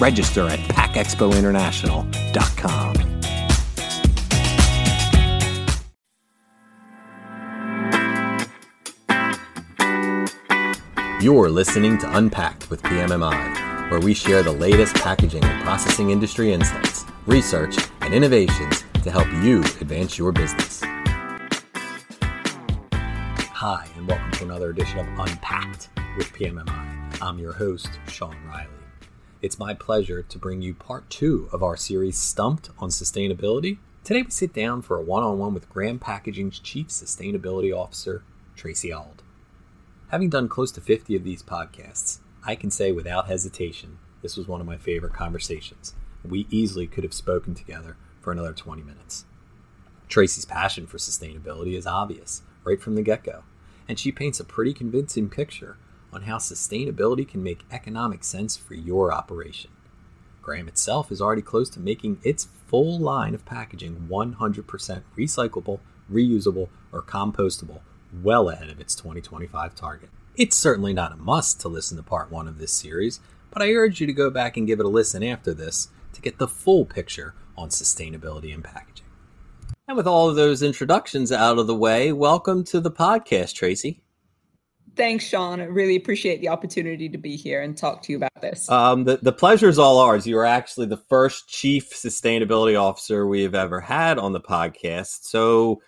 Register at packexpointernational.com. You're listening to Unpacked with PMMI, where we share the latest packaging and processing industry insights, research, and innovations to help you advance your business. Hi, and welcome to another edition of Unpacked with PMMI. I'm your host, Sean Riley. It's my pleasure to bring you part two of our series Stumped on Sustainability. Today we sit down for a one on one with Graham Packaging's Chief Sustainability Officer, Tracy Auld. Having done close to 50 of these podcasts, I can say without hesitation this was one of my favorite conversations. We easily could have spoken together for another 20 minutes. Tracy's passion for sustainability is obvious right from the get go, and she paints a pretty convincing picture on how sustainability can make economic sense for your operation. Graham itself is already close to making its full line of packaging 100% recyclable, reusable, or compostable well ahead of its 2025 target. It's certainly not a must to listen to part one of this series, but I urge you to go back and give it a listen after this to get the full picture on sustainability and packaging. And with all of those introductions out of the way, welcome to the podcast, Tracy. Thanks, Sean. I really appreciate the opportunity to be here and talk to you about this. Um, the, the pleasure is all ours. You are actually the first chief sustainability officer we have ever had on the podcast. So,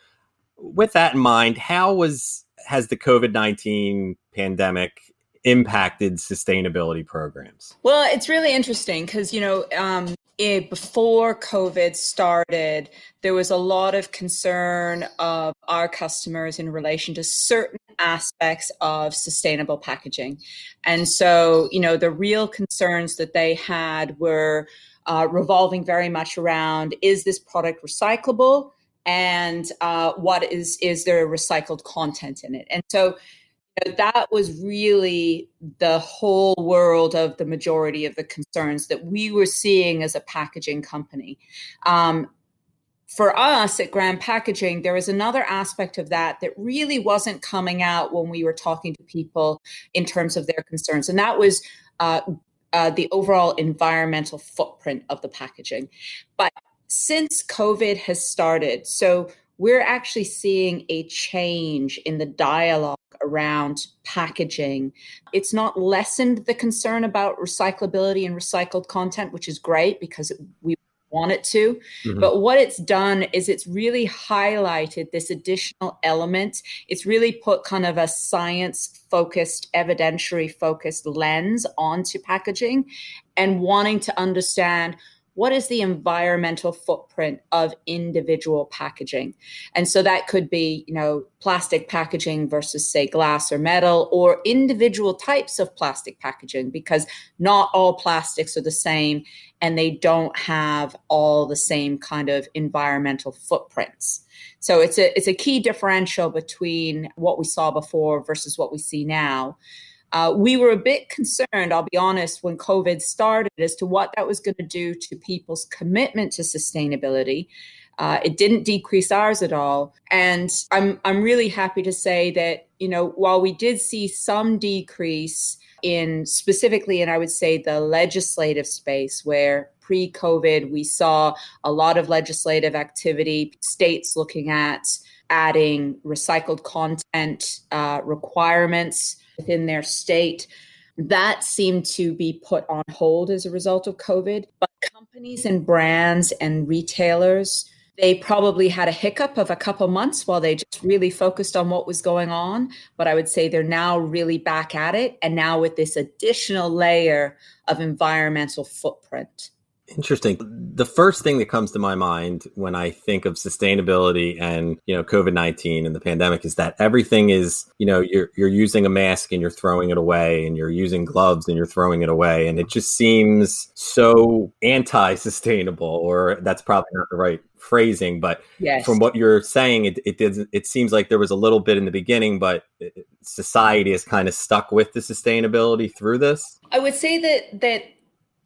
with that in mind, how was has the COVID nineteen pandemic impacted sustainability programs? Well, it's really interesting because you know um, it, before COVID started, there was a lot of concern of our customers in relation to certain aspects of sustainable packaging, and so you know the real concerns that they had were uh, revolving very much around: is this product recyclable? and uh, what is is there recycled content in it and so that was really the whole world of the majority of the concerns that we were seeing as a packaging company um, for us at Graham Packaging, there was another aspect of that that really wasn't coming out when we were talking to people in terms of their concerns, and that was uh, uh, the overall environmental footprint of the packaging. But since COVID has started, so we're actually seeing a change in the dialogue around packaging. It's not lessened the concern about recyclability and recycled content, which is great because we want it to. Mm-hmm. But what it's done is it's really highlighted this additional element. It's really put kind of a science focused, evidentiary focused lens onto packaging and wanting to understand what is the environmental footprint of individual packaging? And so that could be you know plastic packaging versus say glass or metal or individual types of plastic packaging because not all plastics are the same and they don't have all the same kind of environmental footprints. So it's a it's a key differential between what we saw before versus what we see now uh, we were a bit concerned, I'll be honest, when COVID started as to what that was going to do to people's commitment to sustainability. Uh, it didn't decrease ours at all. And I'm, I'm really happy to say that, you know, while we did see some decrease in specifically, and I would say the legislative space where pre COVID we saw a lot of legislative activity, states looking at adding recycled content uh, requirements within their state. That seemed to be put on hold as a result of COVID. But companies and brands and retailers, they probably had a hiccup of a couple months while they just really focused on what was going on. But I would say they're now really back at it. And now with this additional layer of environmental footprint. Interesting. The first thing that comes to my mind when I think of sustainability and, you know, COVID-19 and the pandemic is that everything is, you know, you're you're using a mask and you're throwing it away and you're using gloves and you're throwing it away and it just seems so anti-sustainable or that's probably not the right phrasing but yes. from what you're saying it it did it seems like there was a little bit in the beginning but society is kind of stuck with the sustainability through this i would say that that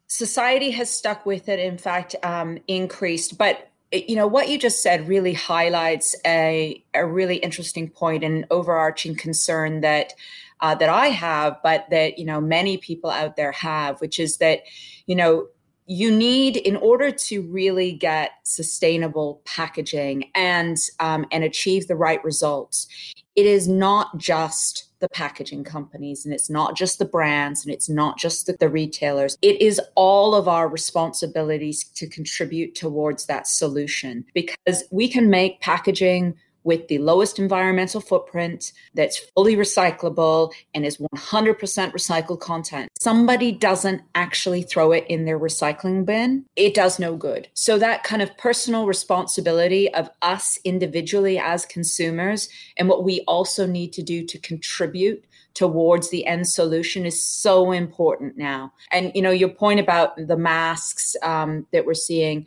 society has stuck with it in fact um, increased. But you know what you just said really highlights a, a really interesting point and overarching concern that uh, that i have but that you know many people out there have which is that you know you need in order to really get sustainable packaging and um, and achieve the right results it is not just the packaging companies and it's not just the brands and it's not just the, the, retailers. It is all of our responsibilities to contribute towards that solution because we can make packaging with the lowest environmental footprint that's fully recyclable and is 100% recycled content. Somebody doesn't actually throw it in their recycling bin, it does no good. So, that kind of personal responsibility of us individually as consumers and what we also need to do to contribute towards the end solution is so important now. And, you know, your point about the masks um, that we're seeing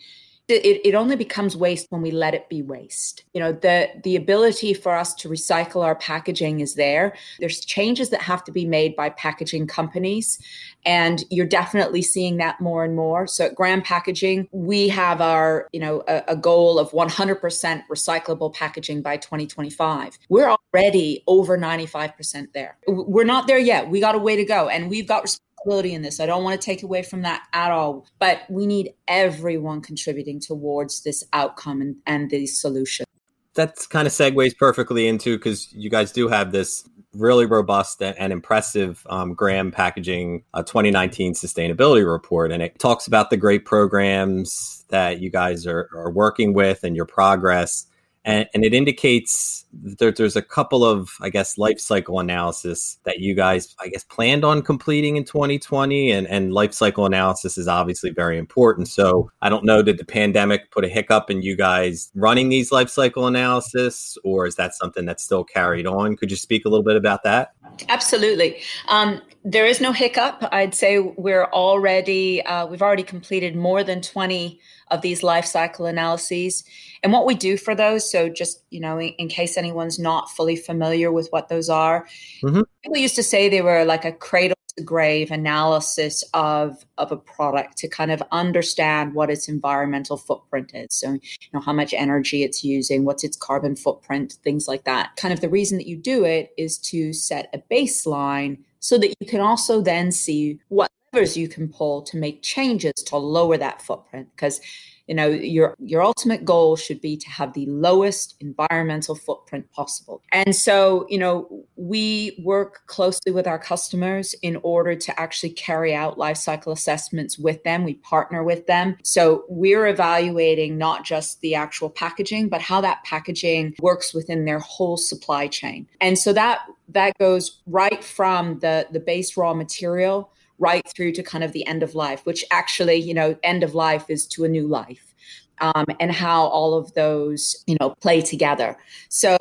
it, it only becomes waste when we let it be waste. You know the the ability for us to recycle our packaging is there. There's changes that have to be made by packaging companies and you're definitely seeing that more and more. So at Graham packaging we have our you know a, a goal of 100% recyclable packaging by 2025 we're already over 95% there we're not there yet we got a way to go and we've got responsibility in this. I don't want to take away from that at all. But we need everyone contributing towards this outcome and, and these solutions. That's kind of segues perfectly into because you guys do have this really robust and impressive um, Graham Packaging uh, 2019 sustainability report. And it talks about the great programs that you guys are, are working with and your progress and, and it indicates that there's a couple of i guess life cycle analysis that you guys i guess planned on completing in 2020 and, and life cycle analysis is obviously very important. So i don't know did the pandemic put a hiccup in you guys running these life cycle analysis or is that something that's still carried on? Could you speak a little bit about that absolutely um, there is no hiccup i'd say we're already uh, we've already completed more than 20 of these life cycle analyses. And what we do for those, so just, you know, in, in case anyone's not fully familiar with what those are, mm-hmm. people used to say they were like a cradle grave analysis of, of a product to kind of understand what its environmental footprint is. So, you know, how much energy it's using, what's its carbon footprint, things like that. Kind of the reason that you do it is to set a baseline so that you can also then see what levers you can pull to make changes to lower that footprint because you know your your ultimate goal should be to have the lowest environmental footprint possible. And so you know we work closely with our customers in order to actually carry out life cycle assessments with them. We partner with them. So we're evaluating not just the actual packaging but how that packaging works within their whole supply chain. And so that that goes right from the the base raw material right through to kind of the end of life, which actually, you know, end of life is to a new life. Um, and how all of those, you know, play together. So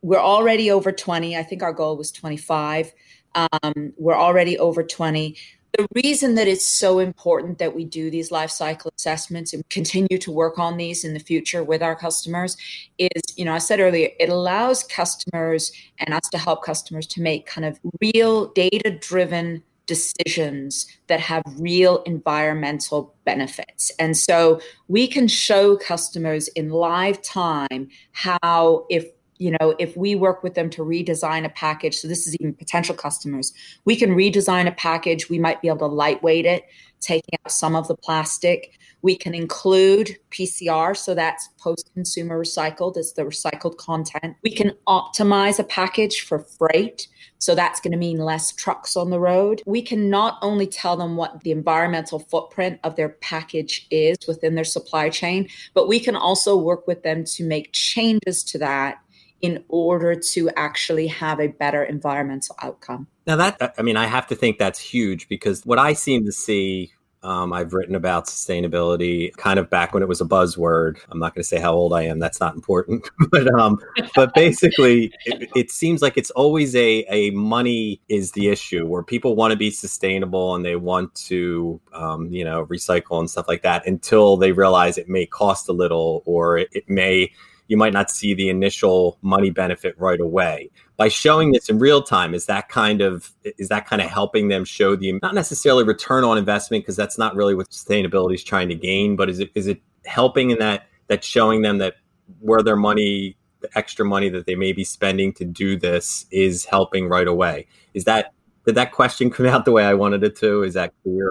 we're already over 20. I think our goal was 25. Um, we're already over 20. The reason that it's so important that we do these life cycle assessments and continue to work on these in the future with our customers is, you know, I said earlier, it allows customers and us to help customers to make kind of real data driven decisions that have real environmental benefits. And so we can show customers in live time how if you know if we work with them to redesign a package so this is even potential customers we can redesign a package we might be able to lightweight it taking out some of the plastic we can include PCR, so that's post consumer recycled, it's the recycled content. We can optimize a package for freight, so that's going to mean less trucks on the road. We can not only tell them what the environmental footprint of their package is within their supply chain, but we can also work with them to make changes to that in order to actually have a better environmental outcome. Now, that, I mean, I have to think that's huge because what I seem to see Um, I've written about sustainability kind of back when it was a buzzword. I'm not going to say how old I am. That's not important. but um, but basically, it, it, seems like it's always a, a money is the issue where people want to be sustainable and they want to, um, you know, recycle and stuff like that until they realize it may cost a little or it, it may you might not see the initial money benefit right away by showing this in real time is that kind of is that kind of helping them show the not necessarily return on investment because that's not really what sustainability is trying to gain but is it is it helping in that that showing them that where their money the extra money that they may be spending to do this is helping right away? Is that did that question come out the way i wanted it to? Is that clear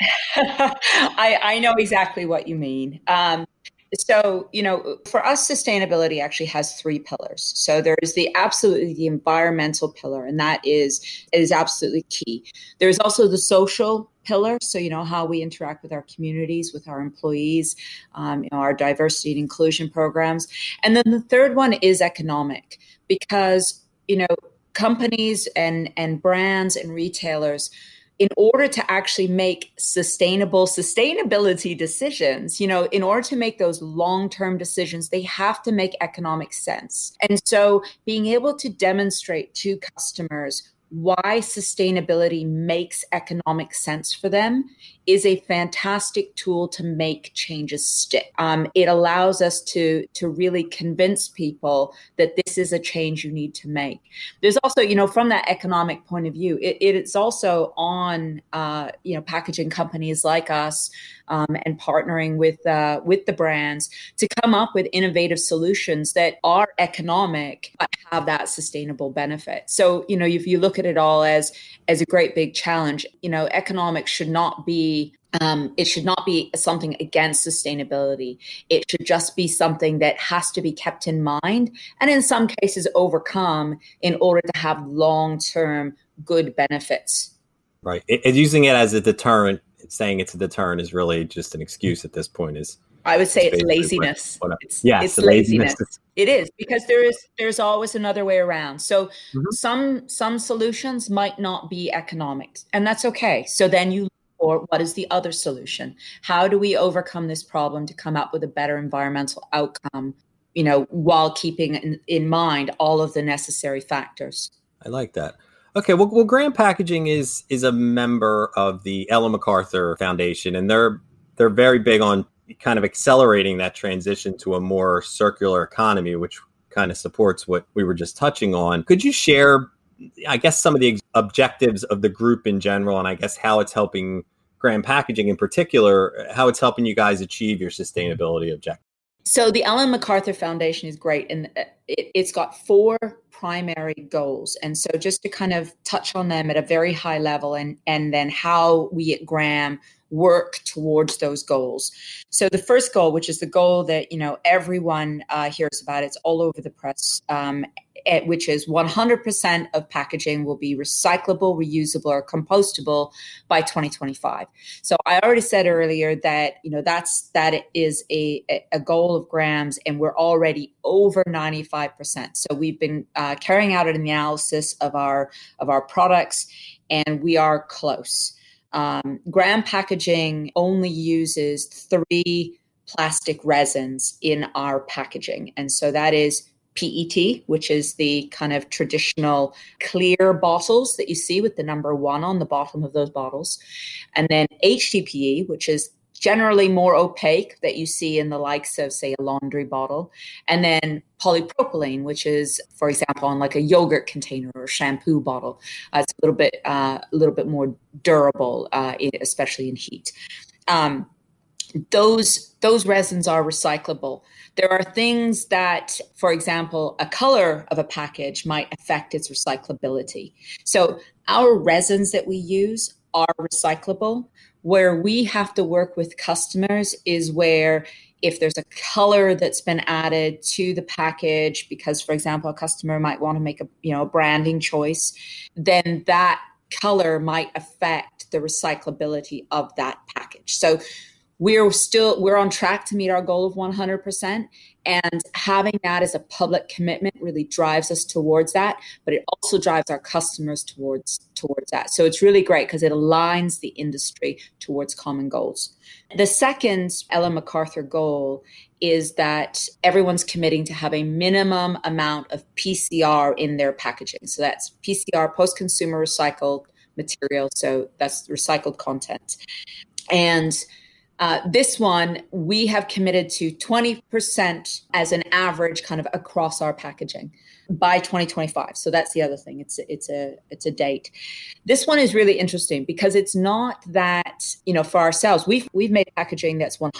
I, I know exactly what you mean. Um, so you know for us sustainability actually has three pillars. So there's the absolutely the environmental pillar and that is is absolutely key. There's also the social pillar. So you know how we interact with our communities with our employees um, you know our diversity and inclusion programs. And then the third one is economic because you know companies and and brands and retailers in order to actually make sustainable sustainability decisions, you know, in order to make those long term decisions, they have to make economic sense. And so being able to demonstrate to customers why sustainability makes economic sense for them is a fantastic tool to make changes stick. Um, it allows us to to really convince people that this is a change you need to make. There's also, you know, from that economic point of view, it, it is also on, uh, you know, packaging companies like us um, and partnering with uh, with the brands to come up with innovative solutions that are economic but have that sustainable benefit. So, you know, if you look at it all as as a great big challenge, you know, economics should not be um, it should not be something against sustainability. It should just be something that has to be kept in mind and in some cases overcome in order to have long term good benefits. Right. Using it as a deterrent, saying it's a deterrent is really just an excuse at this point. Is I would say it's laziness. It's, yeah, it's laziness. laziness. It is because there is there's always another way around. So mm-hmm. some some solutions might not be economic, and that's okay. So then you or what is the other solution? How do we overcome this problem to come up with a better environmental outcome, you know, while keeping in, in mind all of the necessary factors? I like that. Okay, well, well, Graham Packaging is is a member of the Ellen MacArthur Foundation, and they're they're very big on kind of accelerating that transition to a more circular economy, which kind of supports what we were just touching on. Could you share I guess some of the objectives of the group in general, and I guess how it's helping Graham Packaging in particular, how it's helping you guys achieve your sustainability objectives. So the Ellen MacArthur Foundation is great, and it, has got four primary goals. And so just to kind of touch on them at a very high level, and and then how we at Graham work towards those goals. So the first goal, which is the goal that you know everyone uh, hears about, it's all over the press, um, which is 100% of packaging will be recyclable, reusable, or compostable by 2025. So I already said earlier that you know that's that is a a goal of Graham's, and we're already over 95%. So we've been uh, carrying out an analysis of our of our products, and we are close. Um, Graham Packaging only uses three plastic resins in our packaging. And so that is PET, which is the kind of traditional clear bottles that you see with the number one on the bottom of those bottles. And then HDPE, which is generally more opaque that you see in the likes of, say, a laundry bottle. And then polypropylene, which is, for example, on like a yogurt container or shampoo bottle. Uh, it's a little bit, uh, a little bit more durable, uh, especially in heat. Um, those those resins are recyclable. There are things that, for example, a color of a package might affect its recyclability. So our resins that we use are recyclable, where we have to work with customers is where if there's a color that's been added to the package because for example a customer might want to make a you know a branding choice then that color might affect the recyclability of that package so we're still we're on track to meet our goal of 100% and having that as a public commitment really drives us towards that but it also drives our customers towards towards that. So it's really great because it aligns the industry towards common goals. The second ellen macarthur goal is that everyone's committing to have a minimum amount of pcr in their packaging. So that's pcr post consumer recycled material. So that's recycled content. And uh, this one, we have committed to 20% as an average kind of across our packaging by 2025. So that's the other thing. It's it's a it's a date. This one is really interesting because it's not that you know for ourselves we've we've made packaging that's 100%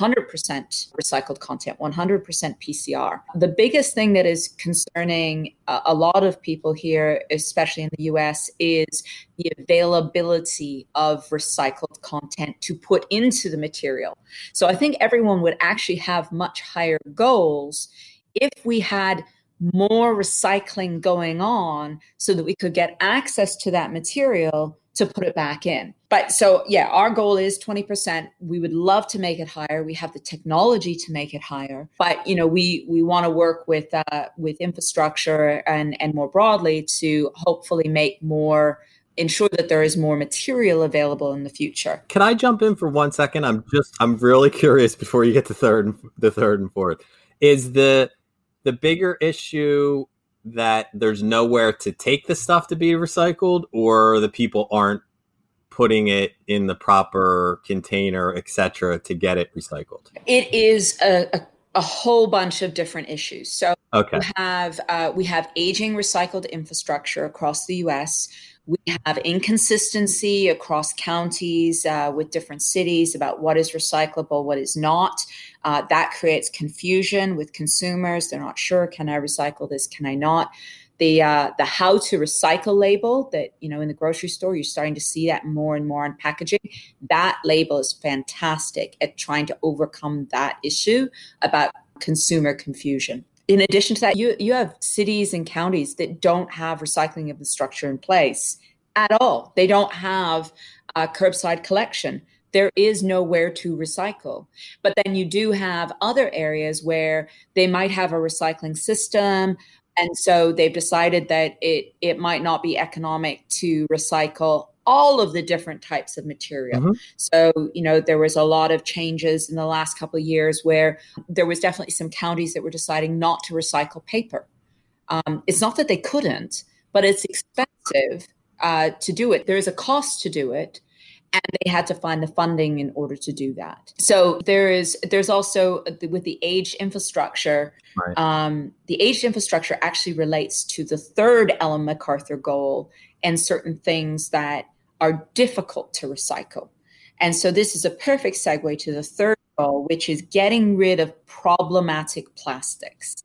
recycled content, 100% PCR. The biggest thing that is concerning a, a lot of people here, especially in the U.S., is the availability of recycled content to put into the material. So I think everyone would actually have much higher goals if we had more recycling going on so that we could get access to that material to put it back in. But so yeah, our goal is 20%. We would love to make it higher. We have the technology to make it higher. But you know, we we want to work with uh, with infrastructure and and more broadly to hopefully make more ensure that there is more material available in the future. Can I jump in for one second? I'm just I'm really curious before you get to third the third and fourth. Is the the bigger issue that there's nowhere to take the stuff to be recycled or the people aren't putting it in the proper container etc to get it recycled? It is a, a, a whole bunch of different issues. So okay. we have uh, we have aging recycled infrastructure across the us we have inconsistency across counties uh, with different cities about what is recyclable, what is not. Uh, that creates confusion with consumers. They're not sure: can I recycle this? Can I not? The uh, the how to recycle label that you know in the grocery store, you're starting to see that more and more on packaging. That label is fantastic at trying to overcome that issue about consumer confusion in addition to that, you you have cities and counties that don't have recycling infrastructure in place at all. They don't have curbside collection. There is nowhere to recycle. But then you do have other areas where they might have a recycling system. And so they've decided that it, it might not be economic to recycle all of the different types of material. Mm-hmm. So, you know, there was a lot of changes in the last couple of years where there was definitely some counties that were deciding not to recycle paper. Um, it's not that they couldn't, but it's expensive uh, to do it. There is a cost to do it, and they had to find the funding in order to do that. So there is there's also with the aged infrastructure. Right. Um, the aged infrastructure actually relates to the third Ellen MacArthur goal and certain things that are difficult to recycle. And so this is a perfect segue to the third goal, which is getting rid of problematic plastics.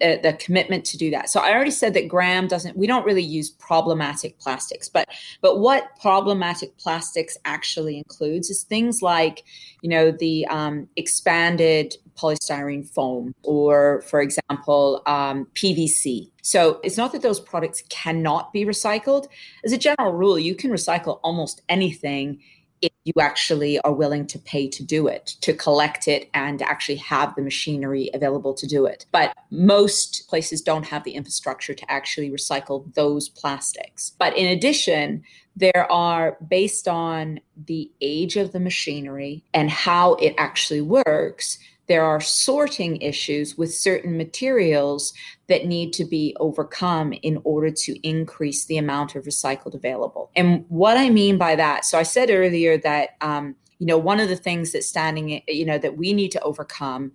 The, the, commitment to do that. So I already said that Graham doesn't. We don't really use problematic plastics, but but what problematic plastics actually includes is things like, you know, the um, expanded polystyrene foam, or for example, um, PVC. So it's not that those products cannot be recycled. As a general rule, you can recycle almost anything if you actually are willing to pay to do it, to collect it, and actually have the machinery available to do it. But most places don't have the infrastructure to actually recycle those plastics. But in addition, there are, based on the age of the machinery and how it actually works, there are sorting issues with certain materials that need to be overcome in order to increase the amount of recycled available. And what I mean by that, so I said earlier that um, you know one of the things that's standing you know that we need to overcome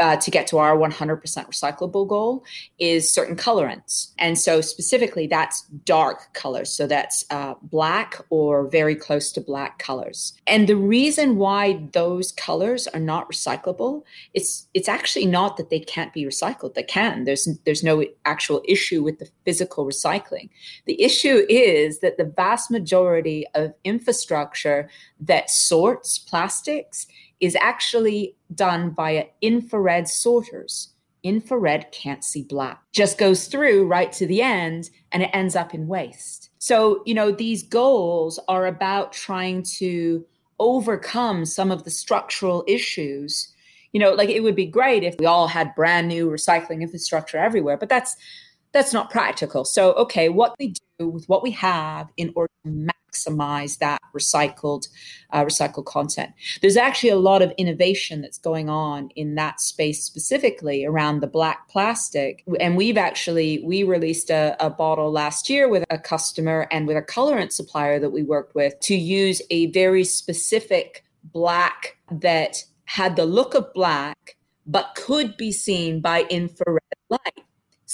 uh, to get to our 100% recyclable goal is certain colorants. And so, specifically, that's dark colors. So, that's uh, black or very close to black colors. And the reason why those colors are not recyclable, it's, it's actually not that they can't be recycled. They can. There's, there's no actual issue with the physical recycling. The issue is that the vast majority of infrastructure that sorts plastics is actually done via infrared sorters. Infrared can't see black, just goes through right to the end and it ends up in waste. So, you know, these goals are about trying to overcome some of the structural issues you know like it would be great if we all had brand new recycling infrastructure everywhere but that's that's not practical so okay what we do with what we have in order to maximize that recycled uh, recycled content. There's actually a lot of innovation that's going on in that space specifically around the black plastic. And we've actually we released a, a bottle last year with a customer and with a colorant supplier that we worked with to use a very specific black that had the look of black but could be seen by infrared light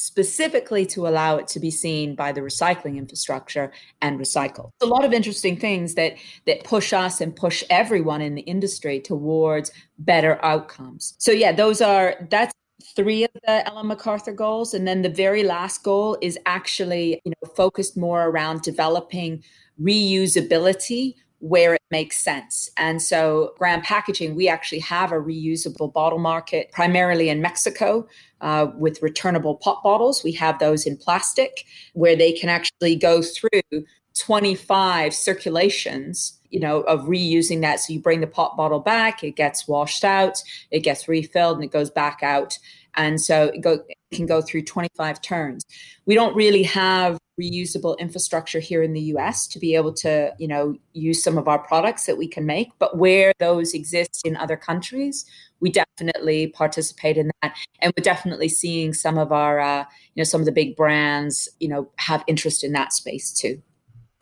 specifically to allow it to be seen by the recycling infrastructure and recycle. A lot of interesting things that that push us and push everyone in the industry towards better outcomes. So yeah, those are that's three of the Ellen MacArthur goals and then the very last goal is actually, you know, focused more around developing reusability where it makes sense. And so, Graham Packaging, we actually have a reusable bottle market primarily in Mexico uh, with returnable pop bottles. We have those in plastic where they can actually go through 25 circulations you know of reusing that so you bring the pop bottle back it gets washed out it gets refilled and it goes back out and so it, go, can go through 25 turns we don't really have reusable infrastructure here in the US to be able to, you know, use some of our products that we can make. But where those exist in other countries, we definitely participate in that. And we're definitely seeing some of our, uh, you know, some of the big brands, you know, have interest in that space too.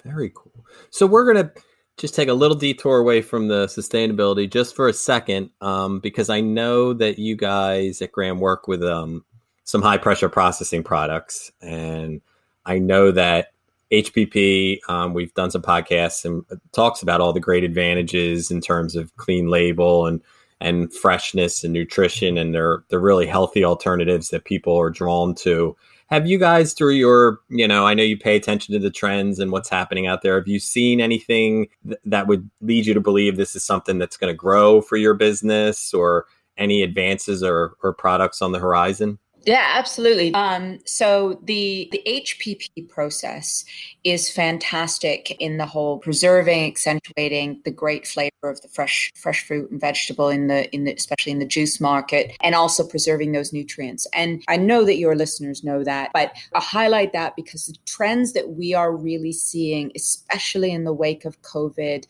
Very cool. So we're going to just take a little detour away from the sustainability just for a second, um, because I know that you guys at Graham work with um, some high pressure processing products and I know that HPP, um, we've done some podcasts and talks about all the great advantages in terms of clean label and and freshness and nutrition, and they're they're really healthy alternatives that people are drawn to. Have you guys, through your, you know, I know you pay attention to the trends and what's happening out there. Have you seen anything th- that would lead you to believe this is something that's going to grow for your business, or any advances or, or products on the horizon? Yeah, absolutely. Um, so the the HPP process is fantastic in the whole preserving, accentuating the great flavor of the fresh fresh fruit and vegetable in the in the especially in the juice market, and also preserving those nutrients. And I know that your listeners know that, but I highlight that because the trends that we are really seeing, especially in the wake of COVID,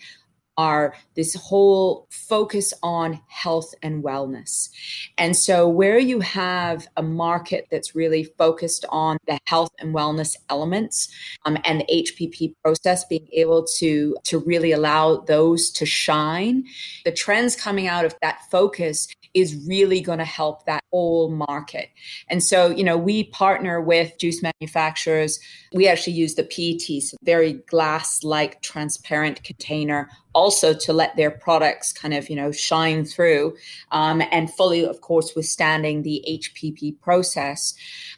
are this whole focus on health and wellness. And so, where you have a market that's really focused on the health and wellness elements um, and the HPP process being able to, to really allow those to shine, the trends coming out of that focus is really going to help that whole market. And so, you know, we partner with juice manufacturers. We actually use the PET, so very glass like transparent container also to let their products kind of you know shine through um, and fully of course withstanding the hpp process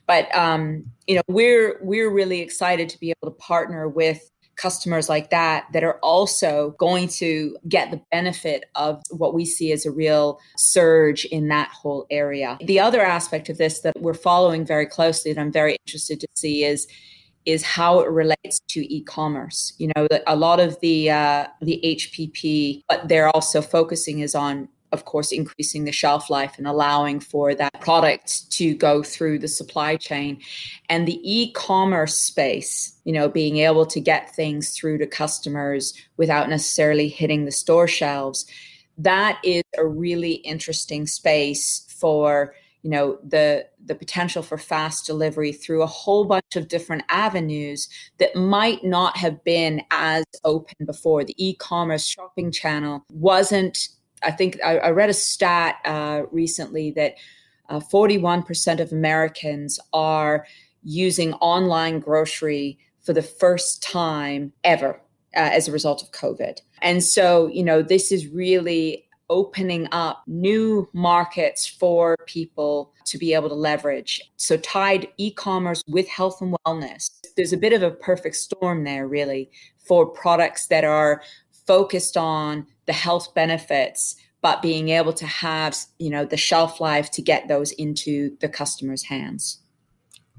but um, you know we're we're really excited to be able to partner with customers like that that are also going to get the benefit of what we see as a real surge in that whole area. The other aspect of this that we're following very closely that I'm very interested to see is is how it relates to e-commerce. You know, a lot of the uh, the HPP, but they're also focusing is on of course, increasing the shelf life and allowing for that product to go through the supply chain. And the e commerce space, you know, being able to get things through to customers without necessarily hitting the store shelves, that is a really interesting space for you know the the potential for fast delivery through a whole bunch of different avenues that might not have been as open before the e-commerce shopping channel wasn't I think I, I read a stat uh, recently that uh, 41% of Americans are using online grocery for the first time ever uh, as a result of COVID. And so, you know, this is really opening up new markets for people to be able to leverage. So, tied e commerce with health and wellness, there's a bit of a perfect storm there, really, for products that are focused on the health benefits but being able to have you know the shelf life to get those into the customer's hands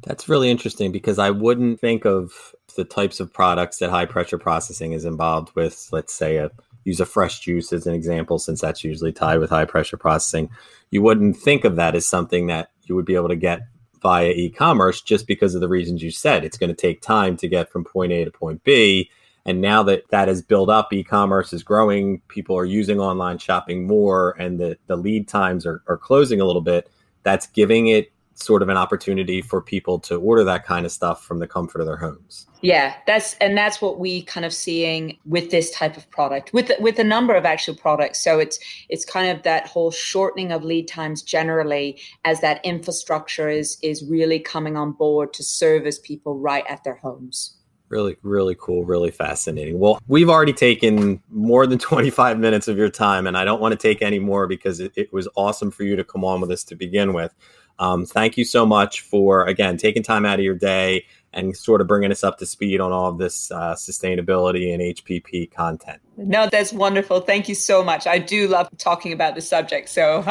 that's really interesting because i wouldn't think of the types of products that high pressure processing is involved with let's say a use a fresh juice as an example, since that's usually tied with high pressure processing, you wouldn't think of that as something that you would be able to get via e-commerce just because of the reasons you said. It's going to take time to get from point A to point B. And now that that has built up, e-commerce is growing, people are using online shopping more, and the, the lead times are, are closing a little bit. That's giving it sort of an opportunity for people to order that kind of stuff from the comfort of their homes. Yeah, that's and that's what we kind of seeing with this type of product with with a number of actual products. So it's it's kind of that whole shortening of lead times generally as that infrastructure is is really coming on board to service people right at their homes. Really, really cool, really fascinating. Well, we've already taken more than 25 minutes of your time, and I don't want to take any more because it, it was awesome for you to come on with us to begin with. Um, thank you so much for, again, taking time out of your day and sort of bringing us up to speed on all of this uh, sustainability and HPP content. No, that's wonderful. Thank you so much. I do love talking about the subject, so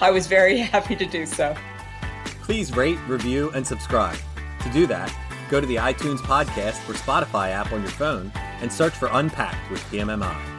I was very happy to do so. Please rate, review, and subscribe. To do that, go to the iTunes podcast or Spotify app on your phone and search for Unpacked with PMMI.